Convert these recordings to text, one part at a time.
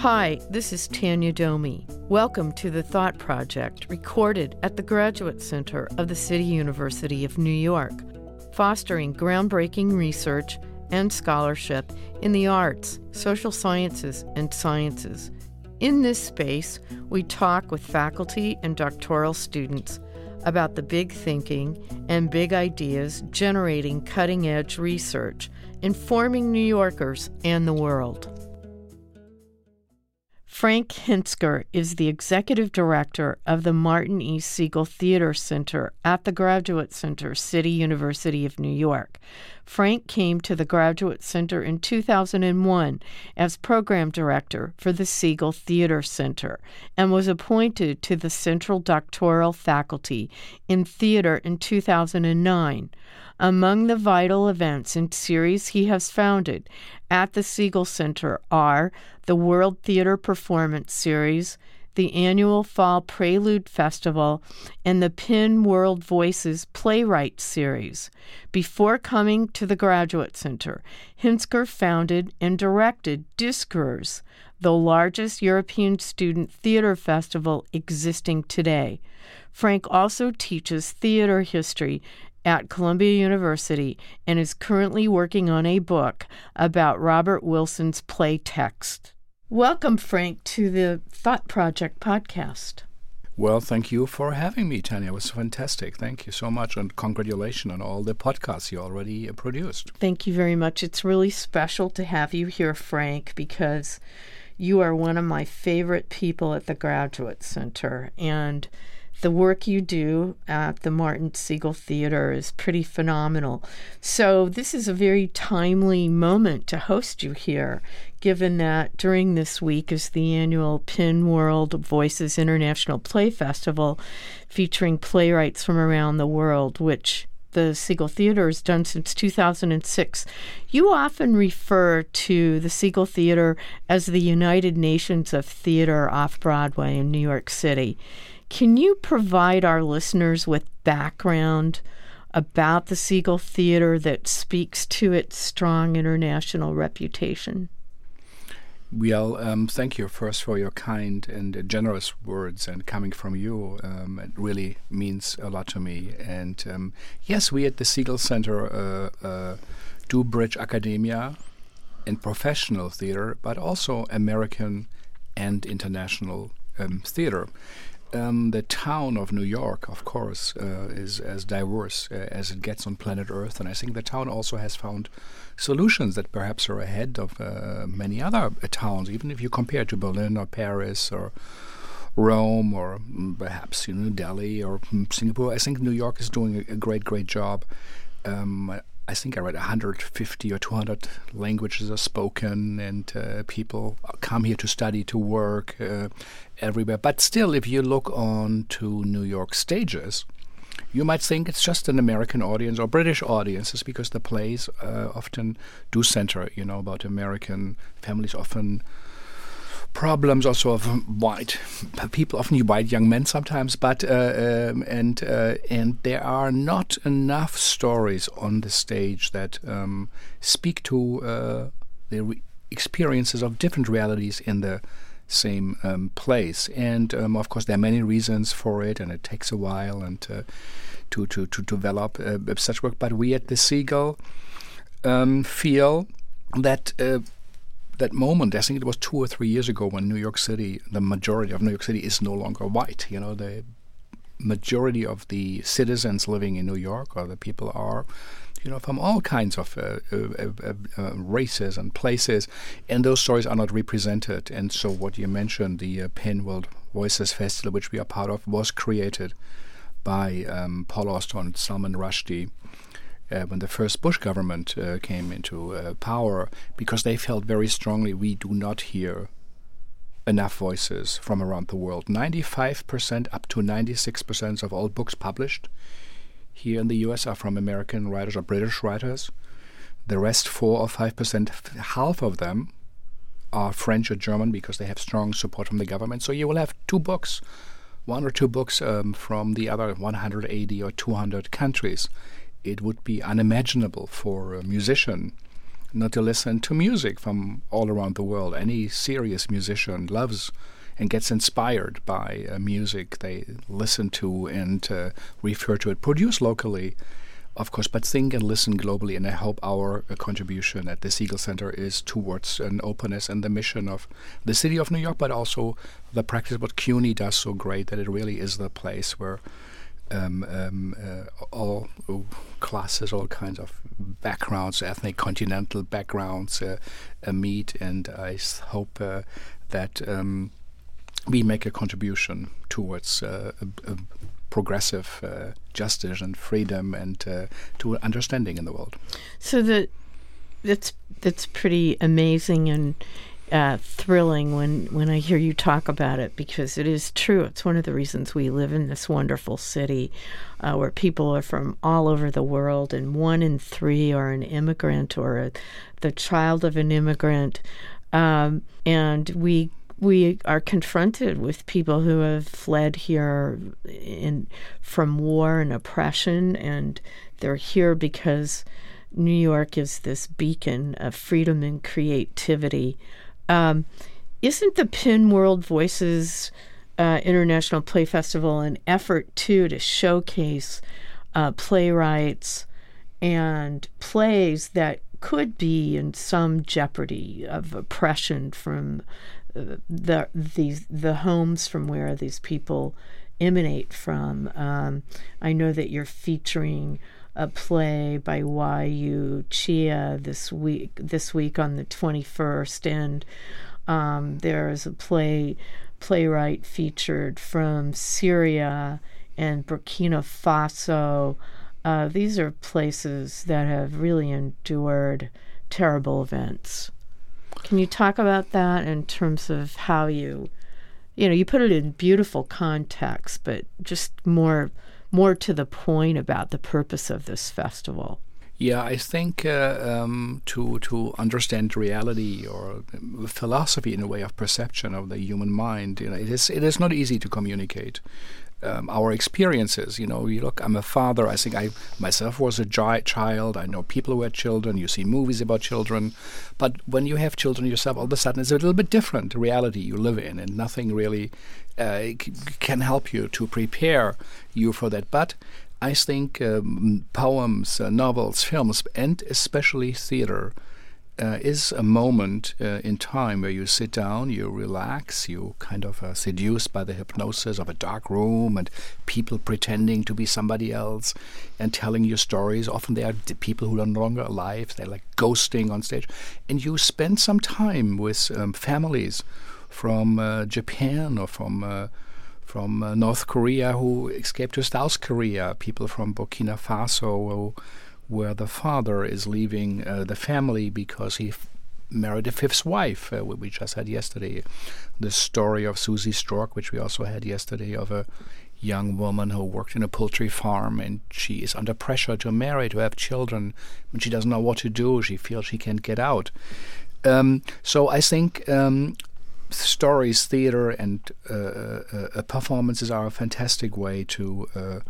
Hi, this is Tanya Domi. Welcome to the Thought Project, recorded at the Graduate Center of the City University of New York, fostering groundbreaking research and scholarship in the arts, social sciences, and sciences. In this space, we talk with faculty and doctoral students about the big thinking and big ideas generating cutting edge research, informing New Yorkers and the world. Frank Hentschker is the executive director of the Martin E. Segal Theater Center at the Graduate Center, City University of New York. Frank came to the Graduate Center in 2001 as program director for the Segal Theater Center and was appointed to the Central Doctoral Faculty in Theater in 2009. Among the vital events and series he has founded at the Segal Center are the World Theater Performance Series, the annual Fall Prelude Festival, and the PEN World Voices Playwright Series. Before coming to the Graduate Center, Hentschker founded and directed Diskurs, the largest European student theater festival existing today. Frank also teaches theater history at Columbia University and is currently working on a book about Robert Wilson's play text. Welcome, Frank, to the Thought Project podcast. Well, thank you for having me, Tanya. It was fantastic. Thank you so much, and congratulations on all the podcasts you already uh, produced. Thank you very much. It's really special to have you here, Frank, because you are one of my favorite people at the Graduate Center. And the work you do at the Martin Segal Theater is pretty phenomenal. So, this is a very timely moment to host you here, given that during this week is the annual PEN World Voices International Play Festival featuring playwrights from around the world, which the Segal Theater has done since 2006. You often refer to the Segal Theater as the United Nations of Theater off Broadway in New York City. Can you provide our listeners with background about the Segal Theater that speaks to its strong international reputation? Well, um, thank you first for your kind and uh, generous words, and coming from you, um, it really means a lot to me. And um, yes, we at the Segal Center uh, uh, do bridge academia and professional theater, but also American and international um, theater. Um, the town of New York, of course, uh, is as diverse uh, as it gets on planet Earth, and I think the town also has found solutions that perhaps are ahead of uh, many other uh, towns, even if you compare to Berlin or Paris or Rome or mm, perhaps you know Delhi or mm, Singapore. I think New York is doing a, a great, great job. Um, I think I read 150 or 200 languages are spoken, and uh, people come here to study, to work uh, everywhere. But still, if you look on to New York stages, you might think it's just an American audience or British audiences because the plays uh, often do center, you know, about American families often problems also of white people, often white young men sometimes, but uh, um, and uh, and there are not enough stories on the stage that um, speak to uh, the experiences of different realities in the same um, place. And um, of course, there are many reasons for it, and it takes a while and uh, to to to develop uh, such work. But we at the Segal um, feel that uh, that moment, I think it was two or three years ago when New York City, the majority of New York City is no longer white. You know, the majority of the citizens living in New York or the people are, you know, from all kinds of uh, uh, uh, uh races and places, and those stories are not represented. And so, what you mentioned, the uh, PEN World Voices Festival, which we are part of, was created by um, Paul Auster and Salman Rushdie uh, when the first Bush government uh, came into power because they felt very strongly we do not hear enough voices from around the world. 95% up to 96% of all books published here in the US are from American writers or British writers. The rest, 4 or 5%, half of them are French or German because they have strong support from the government. So you will have two books, one or two books um, from the other 180 or 200 countries it would be unimaginable for a musician not to listen to music from all around the world. Any serious musician loves and gets inspired by uh, music they listen to and uh, refer to it. Produce locally, of course, but think and listen globally. And I hope our uh, contribution at the Segal Center is towards an openness and the mission of the city of New York, but also the practice what CUNY does so great that it really is the place where um, um, uh, all classes, all kinds of backgrounds, ethnic, continental backgrounds uh, uh, meet, and I hope uh, that um, we make a contribution towards uh, a, a, progressive uh, justice and freedom and to understanding in the world. So that that's that's pretty amazing and uh, thrilling when, when I hear you talk about it because it is true. It's one of the reasons we live in this wonderful city uh, where people are from all over the world, and one in three are an immigrant or a, the child of an immigrant. Um, and we we are confronted with people who have fled here in from war and oppression, and they're here because New York is this beacon of freedom and creativity. Um, isn't the PEN World Voices uh, International Play Festival an effort too to showcase uh, playwrights and plays that could be in some jeopardy of oppression from uh, the these the homes from where these people emanate from. Um, I know that you're featuring a play by Yu Chia this week this week on the 21st and um, there's a play playwright featured from Syria and Burkina Faso. Uh, these are places that have really endured terrible events. Can you talk about that in terms of how you, you know, you put it in beautiful context, but just more more to the point about the purpose of this festival? Yeah, I think uh, um, to to understand reality or philosophy in a way of perception of the human mind, you know, it is it is not easy to communicate um, our experiences. You know, you look. I'm a father. I think I myself was a gi- child. I know people who had children. You see movies about children, but when you have children yourself, all of a sudden it's a little bit different reality you live in, and nothing really uh, c- can help you to prepare you for that. But I think um, poems, uh, novels, films, and especially theater uh, is a moment uh, in time where you sit down, you relax, you kind of are seduced by the hypnosis of a dark room and people pretending to be somebody else and telling you stories. Often they are people who are no longer alive. They're like ghosting on stage, and you spend some time with um, families from uh, Japan or from uh, from uh, North Korea who escaped to South Korea, people from Burkina Faso who where the father is leaving uh, the family because he f- married a fifth wife. Uh, we just had yesterday the story of Susie Stork, which we also had yesterday, of a young woman who worked in a poultry farm and she is under pressure to marry, to have children, and she doesn't know what to do. She feels she can't get out. Um, so I think um, stories, theater, and uh, uh, uh, performances are a fantastic way to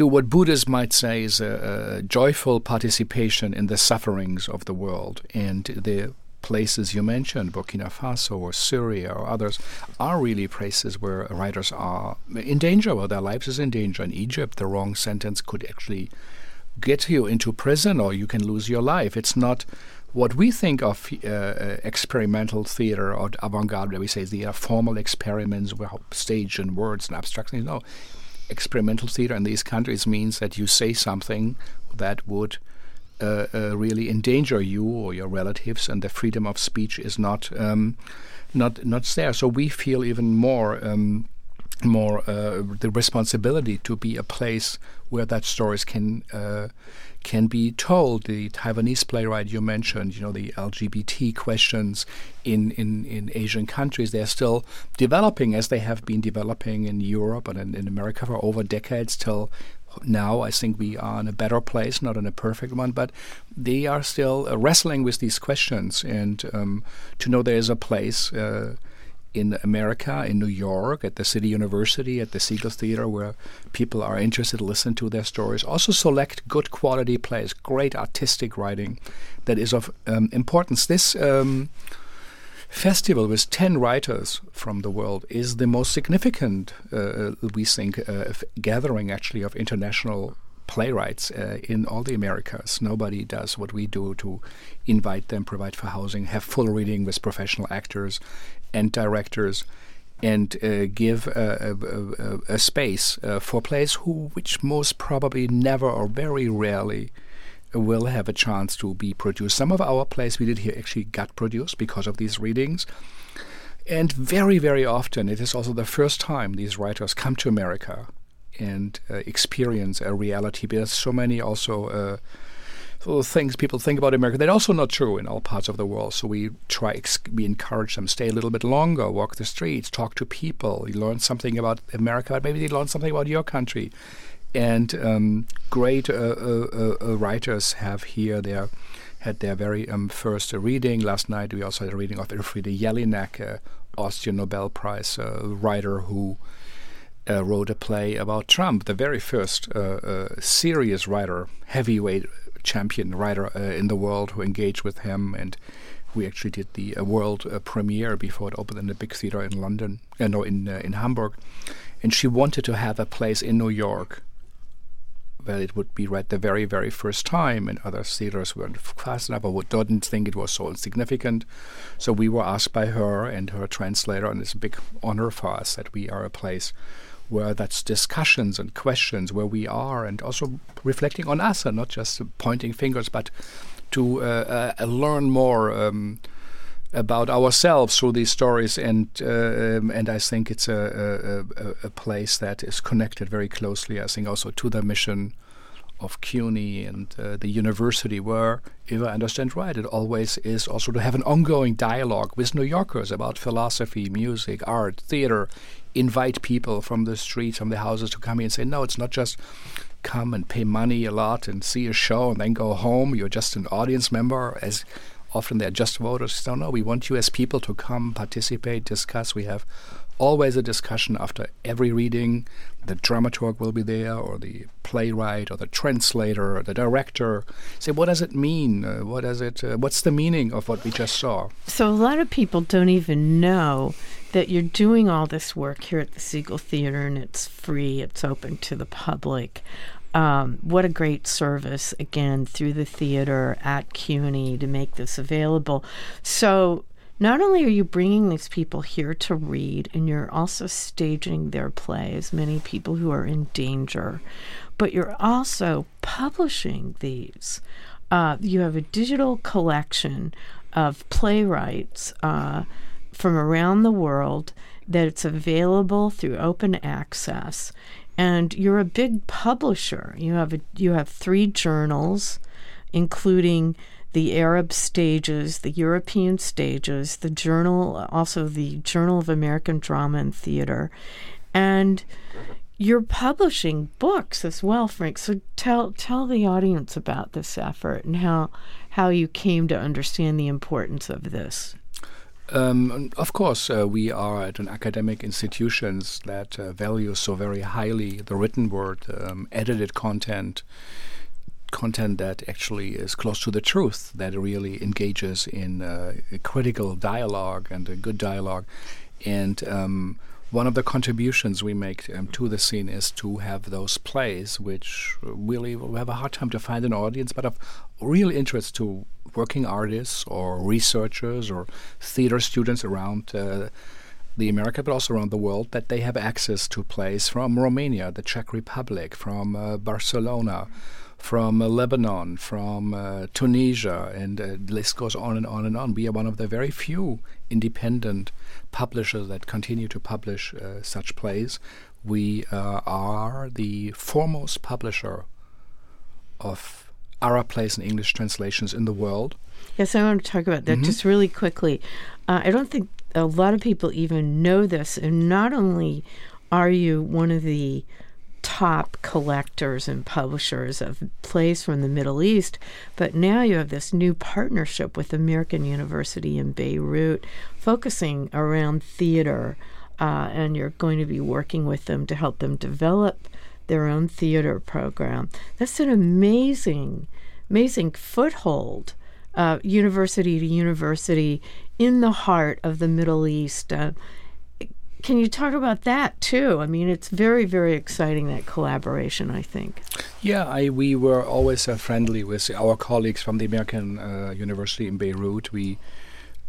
do what Buddhists might say is a, a joyful participation in the sufferings of the world. And the places you mentioned, Burkina Faso or Syria or others, are really places where writers are in danger, where their lives is in danger. In Egypt, the wrong sentence could actually get you into prison or you can lose your life. It's not what we think of uh, uh experimental theater or avant-garde, where we say the uh, formal experiments, well, stage and words and abstractions. No, experimental theater in these countries means that you say something that would uh, uh, really endanger you or your relatives, and the freedom of speech is not um, not not there. So we feel even more. Um, more uh, the responsibility to be a place where that stories can uh, can be told. The Taiwanese playwright you mentioned, you know, the LGBT questions in, in, in Asian countries, they're still developing as they have been developing in Europe and in, in America for over decades till now I think we are in a better place, not in a perfect one, but they are still uh, wrestling with these questions. And um, to know there is a place uh, in America, in New York, at the City University, at the Segal Theater, where people are interested to listen to their stories. Also, select good quality plays, great artistic writing that is of um, importance. This um, festival with 10 writers from the world is the most significant, uh, we think, uh, gathering actually of international playwrights uh, in all the Americas. Nobody does what we do to invite them, provide for housing, have full reading with professional actors and directors, and uh, give a, a, a, a space uh, for plays who, which most probably never or very rarely will have a chance to be produced. Some of our plays we did here actually got produced because of these readings. And very, very often, it is also the first time these writers come to America and uh, experience a reality. Because so many also uh, things people think about America they're also not true in all parts of the world. So we try, we encourage them stay a little bit longer, walk the streets, talk to people. You learn something about America, but maybe they learn something about your country. And um, great uh, uh, uh, uh writers have here their had their very um, first reading last night. We also had a reading of Elfriede Jelinek, Austrian Nobel Prize writer who uh, wrote a play about Trump, the very first uh, uh, serious writer, heavyweight champion writer uh, in the world who engaged with him. And we actually did the world premiere before it opened in the big theater in London, no, in in Hamburg. And she wanted to have a place in New York where it would be read the very, very first time, and other theaters weren't fast enough or didn't think it was so insignificant. So we were asked by her and her translator, and it's a big honor for us that we are a place where that's discussions and questions where we are and also reflecting on us and not just pointing fingers but to uh, uh, learn more um, about ourselves through these stories. And uh, um, and I think it's a, a, a, place that is connected very closely I think also to the mission of CUNY and uh, the university where if I understand right it always is also to have an ongoing dialogue with New Yorkers about philosophy music art theater invite people from the streets, from the houses to come here and say, no, it's not just come and pay money a lot and see a show and then go home. You're just an audience member, as often they're just voters. No, no, we want you as people to come, participate, discuss. We have always a discussion after every reading. The dramaturg will be there, or the playwright, or the translator, or the director. Say, what does it mean? Uh, what does it? Uh, what's the meaning of what we just saw? So a lot of people don't even know that you're doing all this work here at the Segal Theater, and it's free. It's open to the public. Um, what a great service again through the theater at CUNY to make this available. So not only are you bringing these people here to read, and you're also staging their plays, many people who are in danger, but you're also publishing these. Uh, you have a digital collection of playwrights uh, from around the world that it's available through open access and you're a big publisher you have a, you have three journals including the Arab stages, the European stages, the journal, also the Journal of American Drama and Theater. And you're publishing books as well, Frank. So tell tell the audience about this effort and how how you came to understand the importance of this. Um, of course, uh, we are at an academic institutions that uh, value so very highly the written word, um, edited content, content that actually is close to the truth, that really engages in uh, a critical dialogue and a good dialogue. And um, one of the contributions we make um, to the scene is to have those plays, which really will have a hard time to find an audience, but of real interest to working artists or researchers or theater students around. Uh, the America, but also around the world, that they have access to plays from Romania, the Czech Republic, from uh, Barcelona, from uh, Lebanon, from uh, Tunisia, and uh, the list goes on and on and on. We are one of the very few independent publishers that continue to publish uh, such plays. We uh, are the foremost publisher of Arab plays and English translations in the world. Yes, I want to talk about that mm-hmm. just really quickly. Uh, I don't think a lot of people even know this, and not only are you one of the top collectors and publishers of plays from the Middle East. But now you have this new partnership with American University in Beirut, focusing around theater, uh, and you're going to be working with them to help them develop their own theater program. That's an amazing, amazing foothold, uh, university to university in the heart of the Middle East. Uh, can you talk about that too? I mean, it's very, very exciting that collaboration. I think. Yeah, I, we were always uh, friendly with our colleagues from the American uh, University in Beirut. We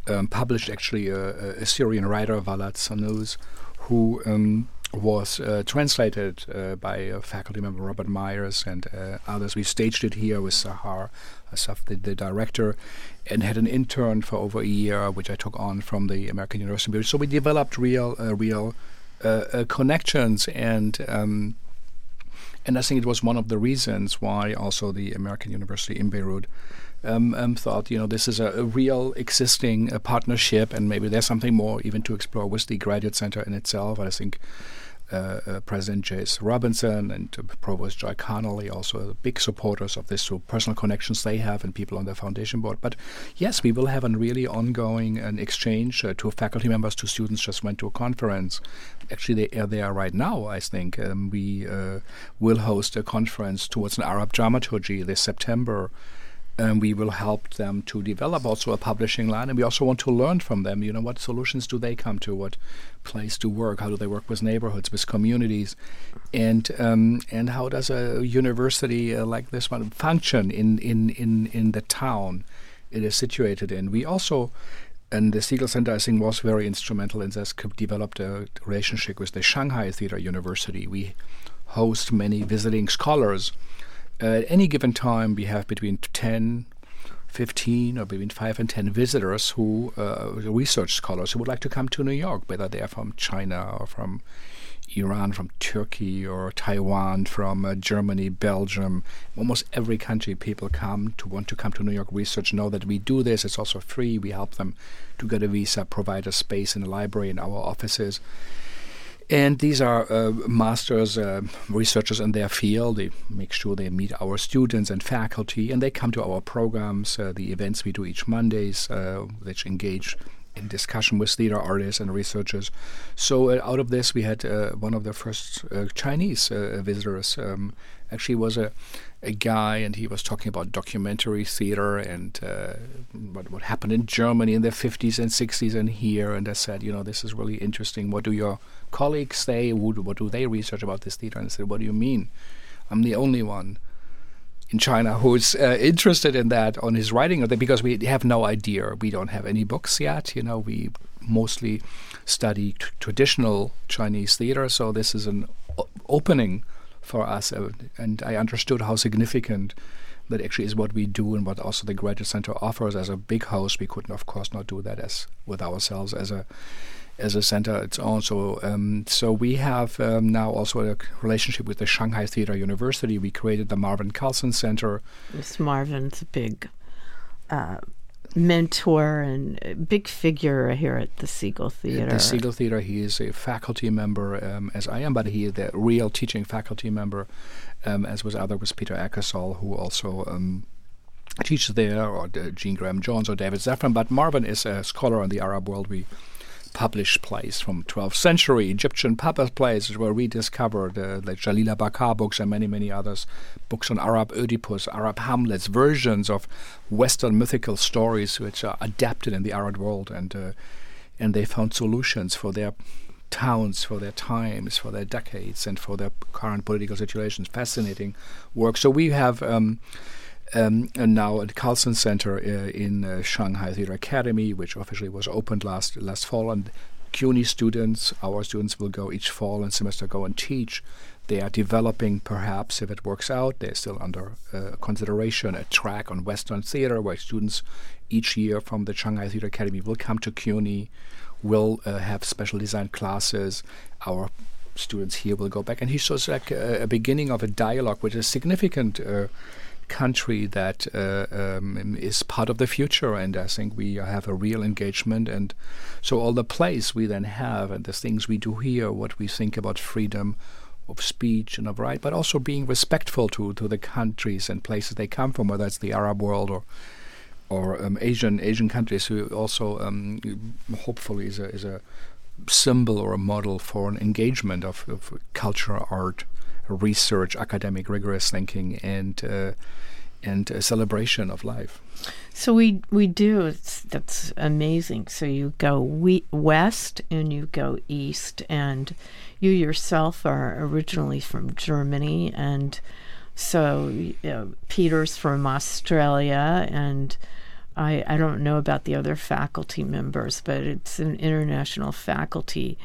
um, published actually a, a, Syrian writer, Walad Sanuz, who um, was uh, translated uh, by a faculty member Robert Myers and uh, others. We staged it here with Sahar Assaf, the, the, director, and had an intern for over a year, which I took on from the American University. So we developed real, uh, real uh, connections, and um, and I think it was one of the reasons why also the American University in Beirut. Um, um, thought, you know, this is a, a real existing partnership, and maybe there's something more even to explore with the graduate center in itself. I think uh, uh, President Chase Robinson and uh, Provost Joy Connolly, also big supporters of this, so personal connections they have and people on the foundation board. But yes, we will have a really ongoing an exchange uh, to faculty members, to students. Just went to a conference. Actually, they are there right now. I think um, we uh, will host a conference towards an Arab dramaturgy this September and we will help them to develop also a publishing line and we also want to learn from them you know what solutions do they come to what place to work how do they work with neighborhoods with communities and um, and how does a university uh, like this one function in, in in in the town it is situated in we also and the Segal Center, I think, was very instrumental in this. Developed a relationship with the Shanghai Theater University. We host many visiting scholars at any given time, we have between 10, 15, or between 5 and 10 visitors who, uh, research scholars, who would like to come to New York, whether they are from China or from Iran, from Turkey or Taiwan, from uh, Germany, Belgium, almost every country people come to want to come to New York Research know that we do this. It's also free. We help them to get a visa, provide a space in the library in our offices. And these are uh, masters, uh, researchers in their field. They make sure they meet our students and faculty, and they come to our programs, uh, the events we do each Mondays, uh, which engage in discussion with theater artists and researchers. So uh, out of this, we had uh, one of the first Chinese visitors. Um, actually, was a a guy, and he was talking about documentary theater and uh, what what happened in Germany in the 50s and 60s and here. And I said, you know, this is really interesting. What do your colleagues say? What do they research about this theater? And I said, what do you mean? I'm the only one in China who's uh, interested in that on his writing because we have no idea. We don't have any books yet. You know, we mostly study traditional Chinese theater, so this is an opening for us. Uh, and I understood how significant that actually is what we do and what also the Graduate Center offers as a big house. We couldn't, of course, not do that as with ourselves as a as a center its own. So, um, so we have um, now also a relationship with the Shanghai Theater University. We created the Marvin Carlson Center. This Marvin's big uh, mentor and big figure here at the Segal Theater. the Segal Theater, he is a faculty member, um, as I am, but he is the real teaching faculty member, um, as was other was Peter Eckersall, who also um, teaches there, or uh, Jean Graham Jones or David Savran. But Marvin is a scholar in the Arab world. We published plays from 12th century Egyptian puppet plays were rediscovered, uh, like Jalila Baccar books and many, many others, books on Arab Oedipus, Arab Hamlets, versions of Western mythical stories which are adapted in the Arab world, and uh, and they found solutions for their towns, for their times, for their decades, and for their current political situations. Fascinating work. So we have. Um, um, and now at Carlson Center uh, in uh, Shanghai Theater Academy, which officially was opened last last fall, and CUNY students, our students, will go each fall and semester go and teach. They are developing, perhaps, if it works out, they're still under uh, consideration, a track on Western theater where students each year from the Shanghai Theater Academy will come to CUNY, will uh, have special design classes. Our students here will go back, and he shows like a, a beginning of a dialogue, which is significant uh, country that uh, um, is part of the future. And I think we have a real engagement. And so all the plays we then have and the things we do here, what we think about freedom, of speech and of right, but also being respectful to to the countries and places they come from, whether it's the Arab world or or um, Asian Asian countries, who also um, hopefully is a is a symbol or a model for an engagement of, of culture, art, research, academic, rigorous thinking, and uh, and a celebration of life. So we we do. It's, that's amazing. So you go we, west and you go east, and you yourself are originally from Germany, and so you know, Peter's from Australia, and I I don't know about the other faculty members, but it's an international faculty.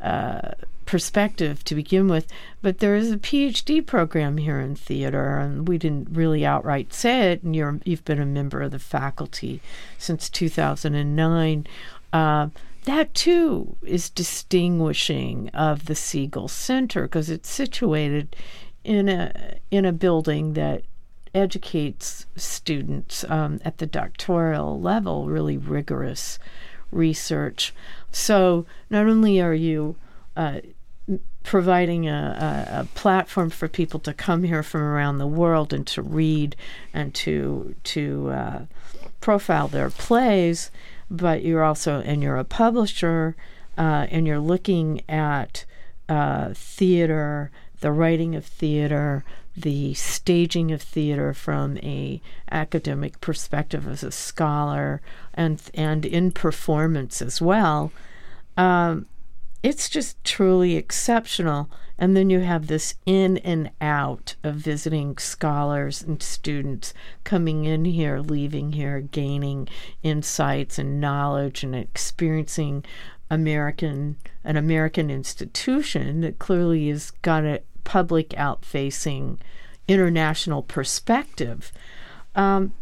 Uh, perspective to begin with, but there is a PhD program here in theater, and we didn't really outright say it. And you're you've been a member of the faculty since 2009. Uh, that too is distinguishing of the Segal Center because it's situated in a in a building that educates students um, at the doctoral level, really rigorous research. So not only are you uh, providing a, a, a, platform for people to come here from around the world and to read and to to uh, profile their plays, but you're also and you're a publisher uh, and you're looking at uh, theater, the writing of theater, the staging of theater from a academic perspective as a scholar, and and in performance as well. Um, it's just truly exceptional. And then you have this in and out of visiting scholars and students coming in here, leaving here, gaining insights and knowledge and experiencing American an American institution that clearly has got a public out facing international perspective. Um,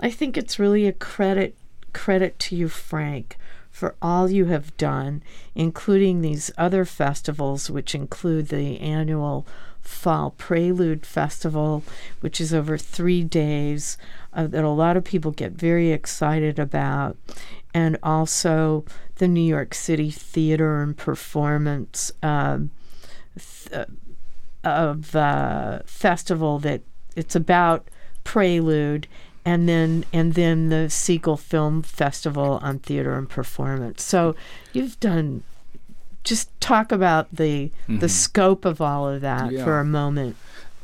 I think it's really a credit credit to you, Frank, for all you have done, including these other festivals, which include the annual Fall Prelude Festival, which is over three days, uh, that a lot of people get very excited about, and also the New York City Theater and Performance um, th- of uh, festival that it's about Prelude and then and then the Segal Film Festival on theater and performance. So you've done. Just talk about the mm-hmm. the scope of all of that yeah. for a moment.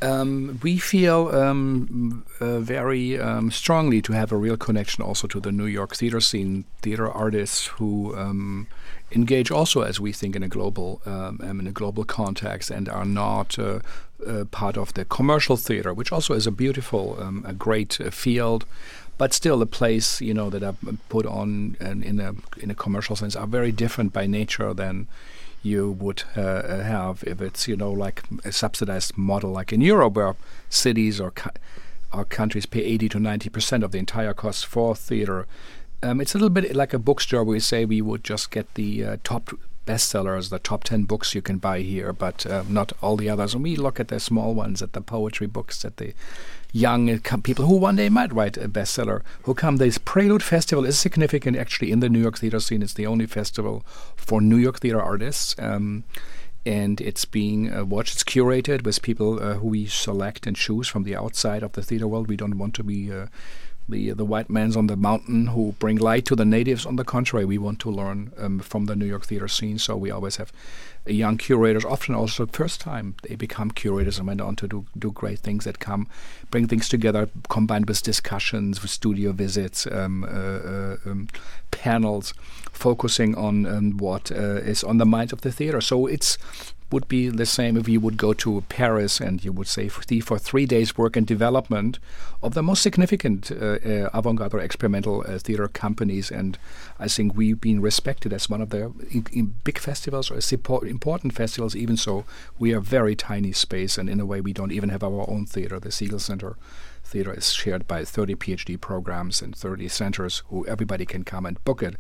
Um, we feel um, uh, very um, strongly to have a real connection also to the New York theater scene, theater artists who um, engage also, as we think, in a global um, in a global context and are not uh, uh, part of the commercial theater, which also is a beautiful, um, a great uh, field, but still a place you know that are put on in a in a commercial sense are very different by nature than you would uh, uh, have if it's you know like a subsidized model like in Europe where cities or or countries pay 80 to 90 percent of the entire cost for theater. Um, it's a little bit like a bookstore where we say we would just get the uh, top bestsellers, the top 10 books you can buy here, but uh, not all the others. And we look at the small ones, at the poetry books, at the young people who one day might write a bestseller who come. This Prelude Festival is significant actually in the New York theater scene. It's the only festival for New York theater artists. Um, and it's being uh, watched. It's curated with people uh, who we select and choose from the outside of the theater world. We don't want to be uh, the the white man's on the mountain who bring light to the natives. On the contrary, we want to learn um, from the New York theater scene. So we always have young curators, often also first time they become curators and went on to do do great things that come, bring things together, combined with discussions, with studio visits, um, uh, uh, um, panels, focusing on um, what uh, is on the mind of the theater. So it's would be the same if you would go to Paris and you would say for three days work and development of the most significant uh, uh, avant-garde or experimental uh, theater companies. And I think we've been respected as one of the in, in big festivals or important festivals. Even so, we are very tiny space, and in a way, we don't even have our own theater. The Segal Center theater is shared by 30 PhD programs and 30 centers who everybody can come and book it.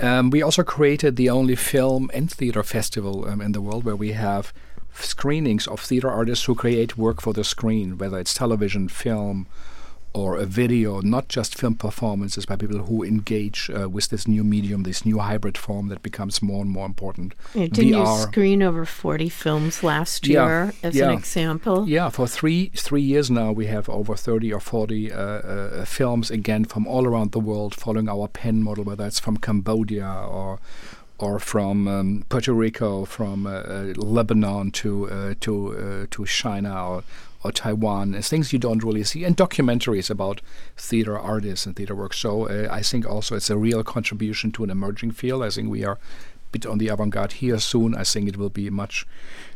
Um, we also created the only film and theater festival um, in the world where we have screenings of theater artists who create work for the screen, whether it's television, film, or a video, not just film performances by people who engage uh, with this new medium, this new hybrid form that becomes more and more important. Yeah, didn't VR. you screen over 40 films last year as yeah. an example? Yeah, for three three years now, we have over 30 or 40 uh, uh, films, again, from all around the world, following our pen model, whether it's from Cambodia or or from um, Puerto Rico, from uh, uh Lebanon to uh, to uh, to China or, or Taiwan. It's things you don't really see, and documentaries about theater artists and theater work. So uh, I think also it's a real contribution to an emerging field. I think we are a bit on the avant-garde here soon. I think it will be much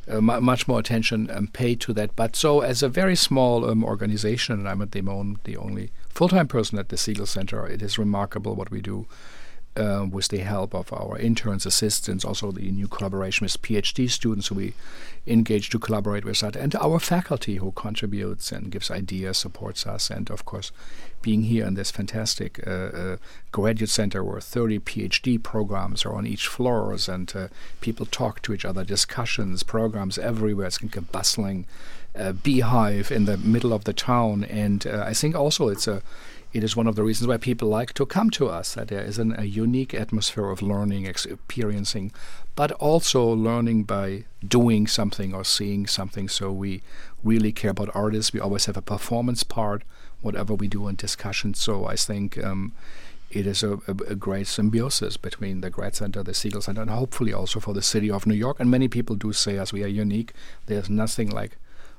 uh, much more attention um, paid to that. But so as a very small um, organization, and I'm at the moment the only full-time person at the Segal Center, it is remarkable what we do uh, with the help of our interns, assistants, also the new collaboration with PhD students who we engage to collaborate with that, and our faculty who contributes and gives ideas, supports us, and of course, being here in this fantastic uh, uh, graduate center where 30 PhD programs are on each floors, and uh, people talk to each other, discussions, programs everywhere. It's like a bustling uh, beehive in the middle of the town, and uh, I think also it's a it is one of the reasons why people like to come to us, that there is an, a unique atmosphere of learning, experiencing, but also learning by doing something or seeing something. So we really care about artists. We always have a performance part, whatever we do in discussion. So I think um, it is a, a, a, great symbiosis between the Grad Center, the Segal Center, and hopefully also for the city of New York. And many people do say, as we are unique, there's nothing like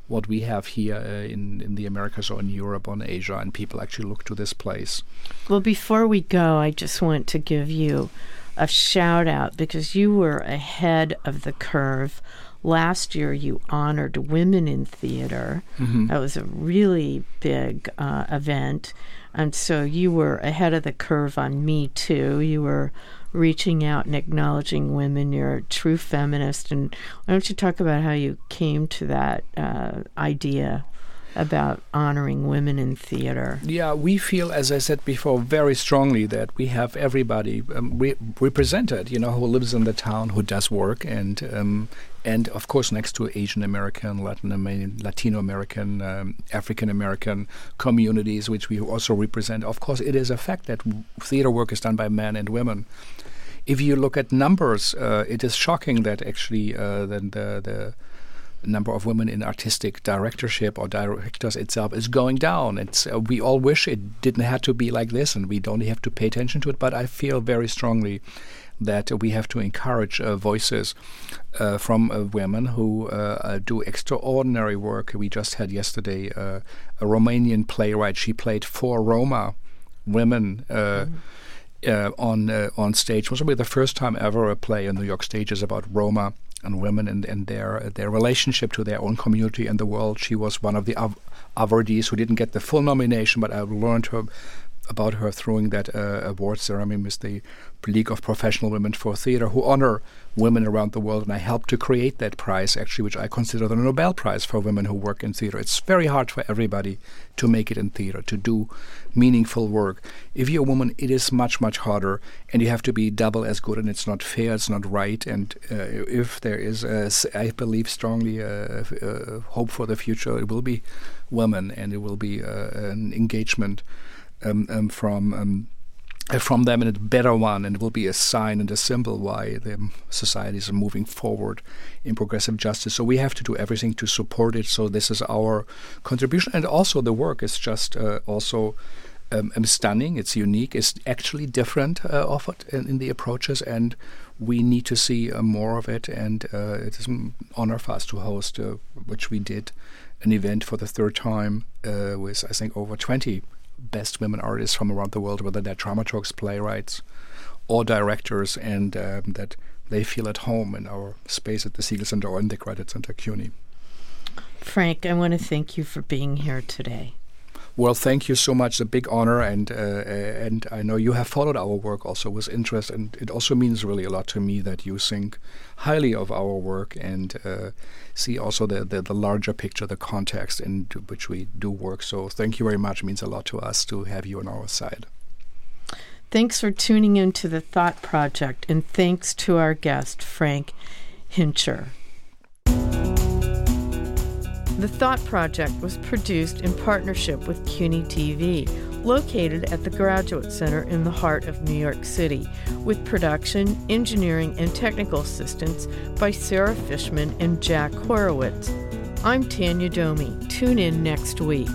what we have here uh, in in the Americas or in Europe or in Asia, and people actually look to this place. Well, before we go, I just want to give you a shout out because you were ahead of the curve. Last year, you honored women in theater. Mm-hmm. That was a really big uh, event. And so you were ahead of the curve on Me Too. You were reaching out and acknowledging women. You're a true feminist. And why don't you talk about how you came to that uh, idea about honoring women in theater? Yeah, we feel, as I said before, very strongly that we have everybody um, re- represented, you know, who lives in the town, who does work, and um, and of course next to Asian American, Latin American, Latino American, um, African American communities, which we also represent. Of course, it is a fact that theater work is done by men and women. If you look at numbers, uh, it is shocking that actually uh, the, the, the number of women in artistic directorship or directors itself is going down. It's uh, we all wish it didn't have to be like this, and we don't have to pay attention to it. But I feel very strongly that we have to encourage uh, voices uh, from uh, women who uh, uh, do extraordinary work. We just had yesterday uh, a Romanian playwright. She played four Roma women. Mm-hmm. on on stage, it was probably the first time ever a play in New York stages about Roma and women and, and their their relationship to their own community and the world. She was one of the av- awardees who didn't get the full nomination, but I learned her about her throwing that uh, award ceremony with the League of Professional Women for Theater, who honor women around the world. And I helped to create that prize, actually, which I consider the Nobel Prize for women who work in theater. It's very hard for everybody to make it in theater, to do meaningful work. If you're a woman, it is much, much harder, and you have to be double as good, and it's not fair, it's not right. And uh, if there is, a, I believe strongly, a, a, hope for the future, it will be women, and it will be uh, an engagement from um, uh, from them and a better one, and it will be a sign and a symbol why the societies are moving forward in progressive justice. So we have to do everything to support it. So this is our contribution, and also the work is just uh, also. Um, um, stunning. It's unique. It's actually different uh, it in, in, the approaches, and we need to see uh, more of it. And uh, it is an honor for us to host, uh, which we did, an event for the third time uh, with I think over 20 best women artists from around the world, whether they're dramaturgs, playwrights, or directors, and um, that they feel at home in our space at the Segal Center or in the Graduate Center CUNY. Frank, I want to thank you for being here today. Well, thank you so much. A big honor, and uh, and I know you have followed our work also with interest, and it also means really a lot to me that you think highly of our work and uh, see also the, the, the larger picture, the context in which we do work. So, thank you very much. It means a lot to us to have you on our side. Thanks for tuning in to the Thought Project, and thanks to our guest Frank Hentschker. The Thought Project was produced in partnership with CUNY TV, located at the Graduate Center in the heart of New York City, with production, engineering, and technical assistance by Sarah Fishman and Jack Horowitz. I'm Tanya Domi. Tune in next week.